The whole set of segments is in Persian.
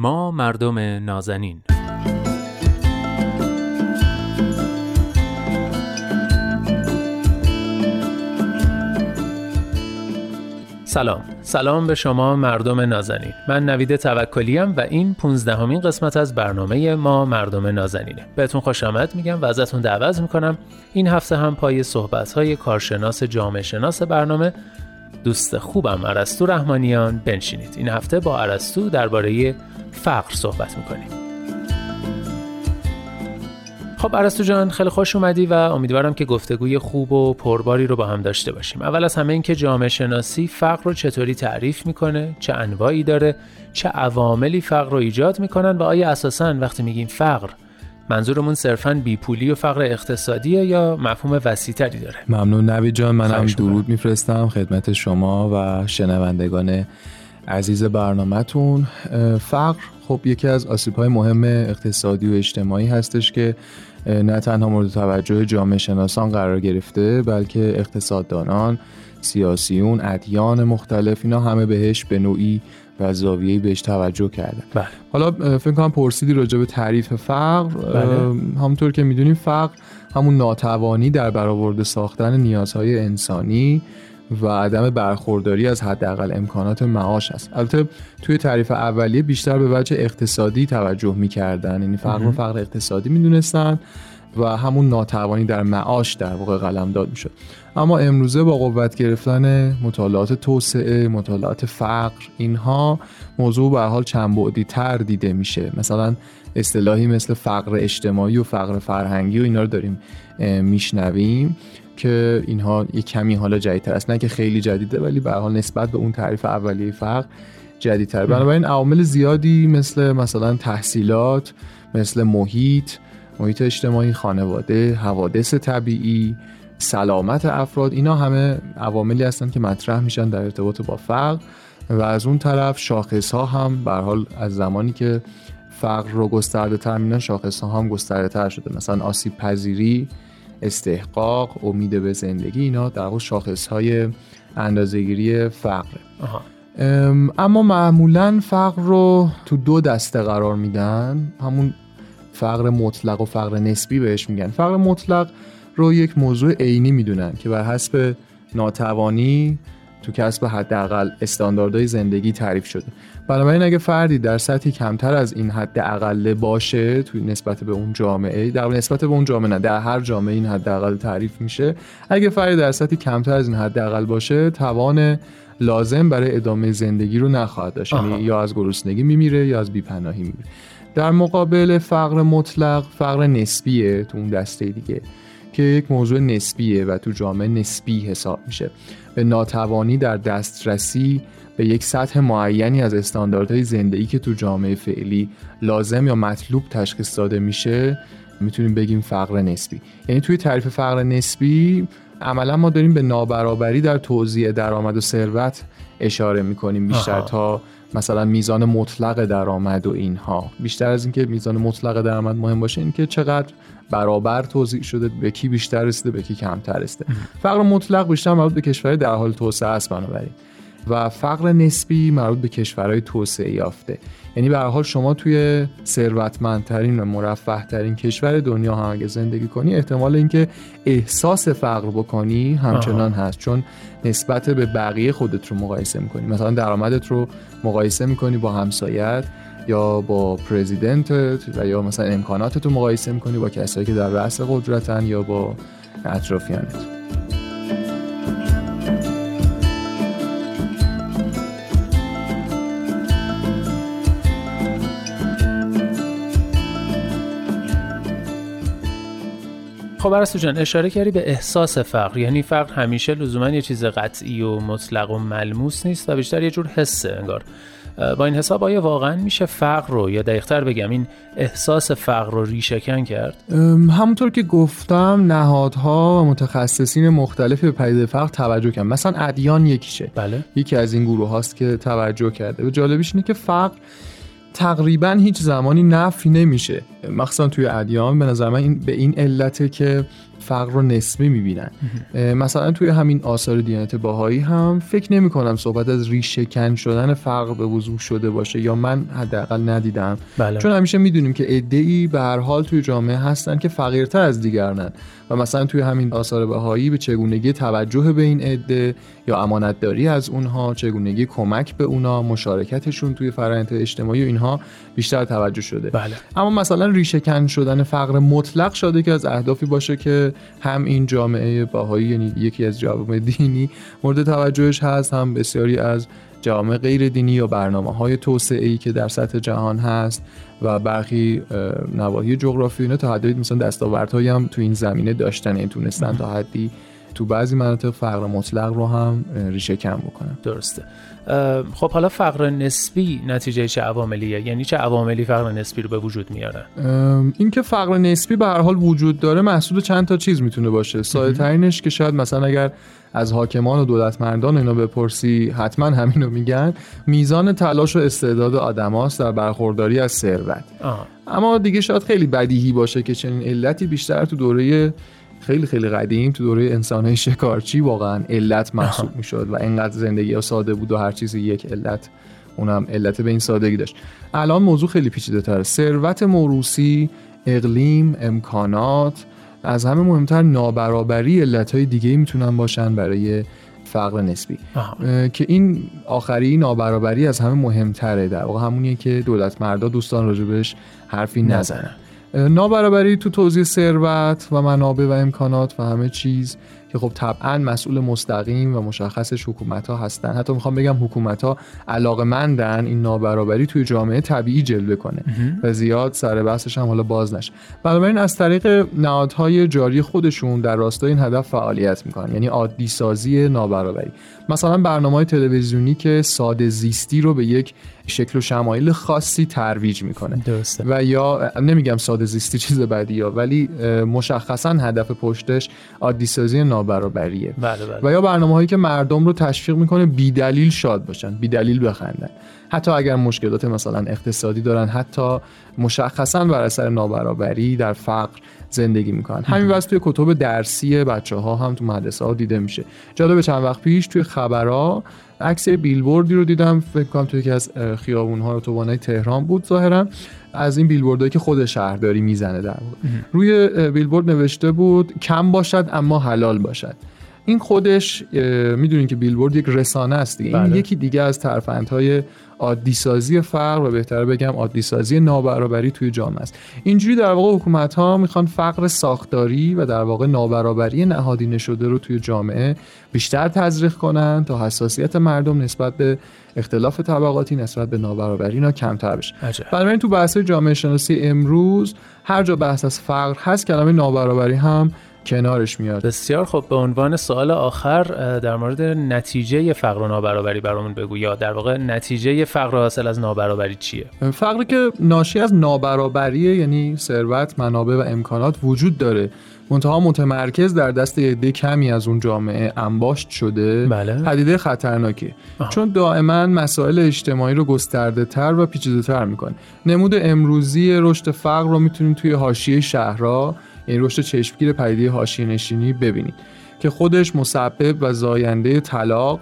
ما مردم نازنین. سلام. سلام به شما مردم نازنین. من نوید توکلیم و این 15 همین قسمت از برنامه ما مردم نازنینه. بهتون خوش آمد میگم و ازتون دعوت می‌کنم این هفته هم پای صحبت های کارشناس جامعه شناس برنامه دوست خوبم عرستو رحمانیان بنشینید. این هفته با عرستو درباره فقر صحبت می‌کنیم. خب ارسطو جان خیلی خوش اومدی و امیدوارم که گفتگوی خوب و پرباری رو با هم داشته باشیم. اول از همه اینکه جامعه شناسی فقر رو چطوری تعریف می‌کنه؟ چه انواعی داره؟ چه عواملی فقر رو ایجاد می‌کنن؟ و آیا اساسا وقتی میگیم فقر منظورمون صرفا بیپولی و فقر اقتصادیه یا مفهوم وسیعتری داره؟ ممنون نوی جان منم درود میفرستم خدمت شما و شنوندگان عزیز برنامهتون. فقر خب یکی از آسیب های مهم اقتصادی و اجتماعی هستش که نه تنها مورد توجه جامعه شناسان قرار گرفته بلکه اقتصاددانان سیاسیون ادیان مختلف اینا همه بهش به نوعی و زاویه‌ای بهش توجه کردن. بله. حالا فکر کنم پرسیدی راجع به تعریف فقر. بله. همونطور که می‌دونیم فقر همون ناتوانی در برآورده ساختن نیازهای انسانی و عدم برخورداری از حداقل امکانات معاش است. البته توی تعریف اولیه بیشتر به وجه اقتصادی توجه می‌کردن. یعنی فقر و فقر اقتصادی می‌دونستن. و همون ناتوانی در معاش در واقع قلم داد می‌شد. اما امروزه با قوت گرفتن مطالعات توسعه مطالعات فقر اینها موضوع به حال چند بعدی تر دیده میشه. مثلا اصطلاحی مثل فقر اجتماعی و فقر فرهنگی و اینا رو داریم میشنویم که اینها یک کمی حالا جدیدتر است. نه که خیلی جدیده ولی به حال نسبت به اون تعریف اولیه فقر جدیدتر. بنابراین عوامل زیادی مثل مثلا تحصیلات مثل محیط محیط اجتماعی خانواده حوادث طبیعی سلامت افراد اینا همه عواملی هستند که مطرح میشن در ارتباط با فقر. و از اون طرف شاخص ها هم به حال از زمانی که فقر رو گسترده تر میدن شاخص ها هم گسترده تر شده. مثلا آسیب پذیری استحقاق امید به زندگی اینا در واقع شاخص های اندازهگیری فقره. اما معمولا فقر رو تو دو دسته قرار میدن. همون فقر مطلق و فقر نسبی بهش میگن. فقر مطلق رو یک موضوع عینی می‌دونن که بر حسب ناتوانی تو کسب حداقل استانداردهای زندگی تعریف شده. بنابراین اگه فردی در سطحی کمتر از این حد اقل باشه توی نسبت به اون جامعه در نسبت به اون جامعه نه در هر جامعه این حد اقل تعریف میشه. اگه فردی در سطحی کمتر از این حد اقل باشه توان لازم برای ادامه زندگی رو نخواهد داشت. یعنی یا از گرسنگی میمیره یا از بیپناهی میمیره. در مقابل فقر مطلق فقر نسبیه تو اون دسته دیگه که یک موضوع نسبیه و تو جامعه نسبی حساب میشه. به ناتوانی در دسترسی به یک سطح معینی از استانداردهای زندگی که تو جامعه فعلی لازم یا مطلوب تشخیص داده میشه می‌تونیم بگیم فقر نسبی. یعنی توی تعریف فقر نسبی عملا ما داریم به نابرابری در توزیع درآمد و ثروت اشاره می‌کنیم بیشتر تا مثلا میزان مطلق درآمد و اینها. بیشتر از اینکه میزان مطلق درآمد مهم باشه اینکه چقدر برابر توضیح شده به کی بیشتر رسیده به کی کمتر رسیده. فقر مطلق بیشتر مربوط به کشورهای در حال توسعه است بنابراین. و فقر نسبی مربوط به کشورهای توسعه یافته. یعنی به حال شما توی ثروتمندترین و مرفه ترین کشور دنیا هم اگه زندگی کنی احتمال اینکه احساس فقر بکنی همچنان هست. چون نسبت به بقیه خودت رو مقایسه می‌کنی. مثلا درآمدت رو مقایسه می‌کنی با همسایت یا با پرزیدنتت و یا مثلا امکاناتت رو مقایسه می‌کنی با کسایی که در رأس قدرتن یا با اطرافیانت. خب ارسطو جان اشاره کردی به احساس فقر. یعنی فقر همیشه لزوما یه چیز قطعی و مطلق و ملموس نیست و بیشتر یه جور حسه انگار. با این حساب آیا واقعا میشه فقر رو یا دقیقتر بگم این احساس فقر رو ریشهکن کرد؟ همونطور که گفتم نهادها و متخصصین مختلفی به پدیده فقر توجه کردن. مثلا ادیان یکیشه. بله. یکی از این گروه هاست که توجه کرده. و جالبیش اینه که فقر تقریبا هیچ زمانی نفی نمیشه. مخصوصا توی ادیان به نظر من این به این علته که فقر رو نسبی می‌بینن. مثلا توی همین آثار دیانت باهایی هم فکر نمی کنم صحبت از ریشه شدن فقر به وضوح شده باشه یا من حداقل ندیدم. بله. چون همیشه می‌دونیم که ای به هر حال توی جامعه هستن که فقیرتر از دیگرنن. و مثلا توی همین آثار بهایی به چگونگی توجه به این عده یا امانتداری از اونها چگونگی کمک به اونها مشارکتشون توی فرآیند اجتماعی و اینها بیشتر توجه شده. بله. اما مثلا ریشه شدن فقر مطلق شده که از اهدافی باشه که هم این جامعه باهایی یعنی یکی از جوامع دینی مورد توجهش هست هم بسیاری از جامعه غیر دینی یا برنامه های توسعه ای که در سطح جهان هست و برخی نواحی جغرافی اینا تا حدی مثلا دستاوردهایی هم تو این زمینه داشتن این یعنی تونستن تا حدی تو بعضی مناطق فقر مطلق رو هم ریشه کم بکنن درسته. خب حالا فقر نسبی نتیجه چه عواملیه؟ یعنی چه عواملی فقر نسبی رو به وجود میاره اینکه فقر نسبی به هر حال وجود داره محصول چند تا چیز می‌تونه باشه. ساده ترینش که شاید مثلا اگر از حاکمان و دولتمردان اینا بپرسی حتما همینو میگن میزان تلاش و استعداد آدماست در برخورداری از ثروت. اما دیگه شاید خیلی بدیهی باشه که چنین علتی بیشتر تو دوره خیلی خیلی قدیم تو دوره انسانهای شکارچی واقعا علت محسوب می‌شد و اینقدر زندگی ها ساده بود و هر چیزی یک علت اونم علت به این سادگی داشت. الان موضوع خیلی پیچیده تره. ثروت موروسی اقلیم امکانات از همه مهمتر نابرابری علت های دیگه می‌تونن باشن برای فقر نسبی. که این آخری نابرابری از همه مهمتره. در واقع همونیه که دولت مردا دوستان راجبش حرفی نزنن. نابرابری تو توزیع ثروت و منابع و امکانات و همه چیز. که خب طبعا مسئول مستقیم و مشخصش حکومت ها هستن. حتی می‌خوام بگم حکومت ها علاقه مندن این نابرابری توی جامعه طبیعی جلوه کنه و زیاد سر بحثش هم حالا باز نشه. بنابراین از طریق نهادهای جاری خودشون در راستای این هدف فعالیت می‌کنن. یعنی عادی سازی نابرابری. مثلا برنامه های تلویزیونی که ساده زیستی رو به یک شکل و شمایل خاصی ترویج می‌کنه. درسته. و یا نمیگم ساده زیستی چیز بدی یا ولی مشخصا هدف پشتش عادی سازی نابرابریه بله بله. و یا برنامه هایی که مردم رو تشویق می‌کنه بی دلیل شاد باشن بی دلیل بخندن حتی اگر مشکلات مثلا اقتصادی دارن حتی مشخصا بر اثر نابرابری در فقر زندگی می‌کنن. همین واسه توی کتب درسی بچه ها هم تو مدرسه ها دیده میشه. جالب چند وقت پیش توی خبرها عکس بیلبوردی رو دیدم فکر کنم توی یکی از خیابون ها اتوبانای تهران بود ظاهرا. از این بیلبوردهایی که خود شهرداری می‌زنه در روی بیلبورد نوشته بود کم باشد اما حلال باشد. این خودش می‌دونین که بیلبورد یک رسانه است دیگه. این بله. یکی دیگه از ترفندهای عادی سازی فقر و بهتره بگم عادی سازی نابرابری توی جامعه است. اینجوری در واقع حکومت ها می‌خوان فقر ساختاری و در واقع نابرابری نهادینه شده رو توی جامعه بیشتر تزریق کنن تا حساسیت مردم نسبت به اختلاف طبقاتی نسبت به نابرابری اینا کمتر بشه. بنابراین تو بحث جامعه شناسی امروز هر جا بحث از فقر هست کلمه نابرابری هم کنارش میاد. بسیار خب به عنوان سوال آخر در مورد نتیجه فقر و نابرابری برامون بگو. یا در واقع نتیجه فقر حاصل از نابرابری چیه؟ فقری که ناشی از نابرابریه یعنی ثروت منابع و امکانات وجود داره. منتها متمرکز در دست یه کمی از اون جامعه انباشت شده. بله. پدیده خطرناکی چون دائما مسائل اجتماعی رو گسترده تر و پیچیده تر می‌کنه. نمود امروزی رشد فقر رو می‌تونیم توی حاشیه شهرها این رشد چشمگیر پدیده حاشیه نشینی ببینید که خودش مسبب و زاینده طلاق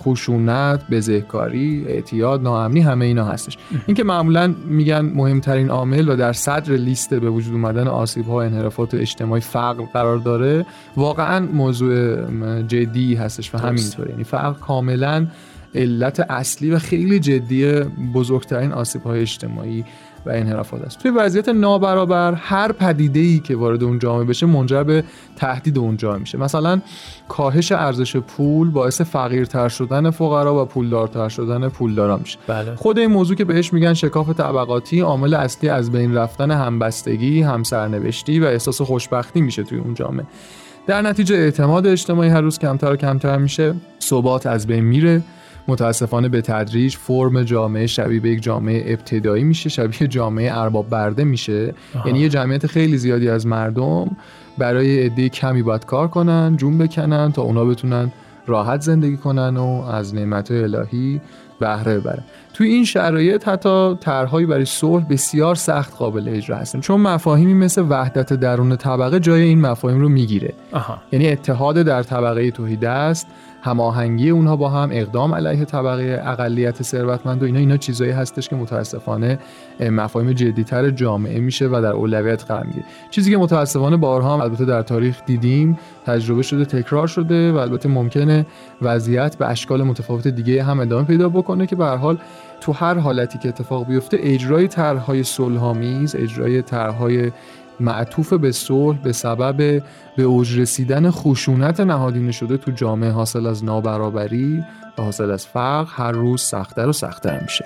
خشونت، بزهکاری، اعتیاد، ناامنی همه اینا هستش. اینکه معمولا میگن مهمترین عامل و در صدر لیست به وجود اومدن آسیب ها انحرافات اجتماعی فقر قرار داره واقعا موضوع جدی هستش و همینطوره. یعنی فقر کاملا علت اصلی و خیلی جدی بزرگترین آسیب های اجتماعی و انحرافات است. توی وضعیت نابرابر هر پدیده ای که وارد اون جامعه بشه منجر به تهدید اون جامعه میشه. مثلا کاهش ارزش پول باعث فقیرتر شدن فقرا و پولدارتر شدن پولدارا میشه. بله. خود این موضوع که بهش میگن شکاف طبقاتی عامل اصلی از بین رفتن همبستگی همسرنوشتی و احساس خوشبختی میشه توی اون جامعه. در نتیجه اعتماد اجتماعی هر روز کمتر و کمتر میشه. ثبات از بین میره. متاسفانه به تدریج فرم جامعه شبیه به یک جامعه ابتدایی میشه شبیه جامعه ارباب برده میشه. یعنی یه جمعیت خیلی زیادی از مردم برای عده کمی باید کار کنن جون بکنن تا اونا بتونن راحت زندگی کنن و از نعمت الهی بهره ببرن. توی این شرایط حتی طرحهایی برای صلح بسیار سخت قابل اجرا هستن. چون مفاهیمی مثل وحدت درون طبقه جای این مفاهیم رو می‌گیره. یعنی اتحاد در طبقه توحید است. هماهنگی اونها با هم اقدام علیه طبقه اقلیت ثروتمند و اینا اینا چیزایی هستش که متاسفانه مفاهیم جدیتر جامعه میشه و در اولویت قرار می‌گیره. چیزی که متاسفانه بارها هم البته در تاریخ دیدیم تجربه شده تکرار شده و البته ممکنه وضعیت به اشکال متفاوت دیگه هم ادامه پیدا بکنه که به حال تو هر حالتی که اتفاق بیفته اجرای طرحهای صلحآمیز اجرای طرحهای معطوف به صلح به سبب به اوج رسیدن خشونت نهادینه شده تو جامعه حاصل از نابرابری و حاصل از فقر هر روز سختتر و سختتر میشه.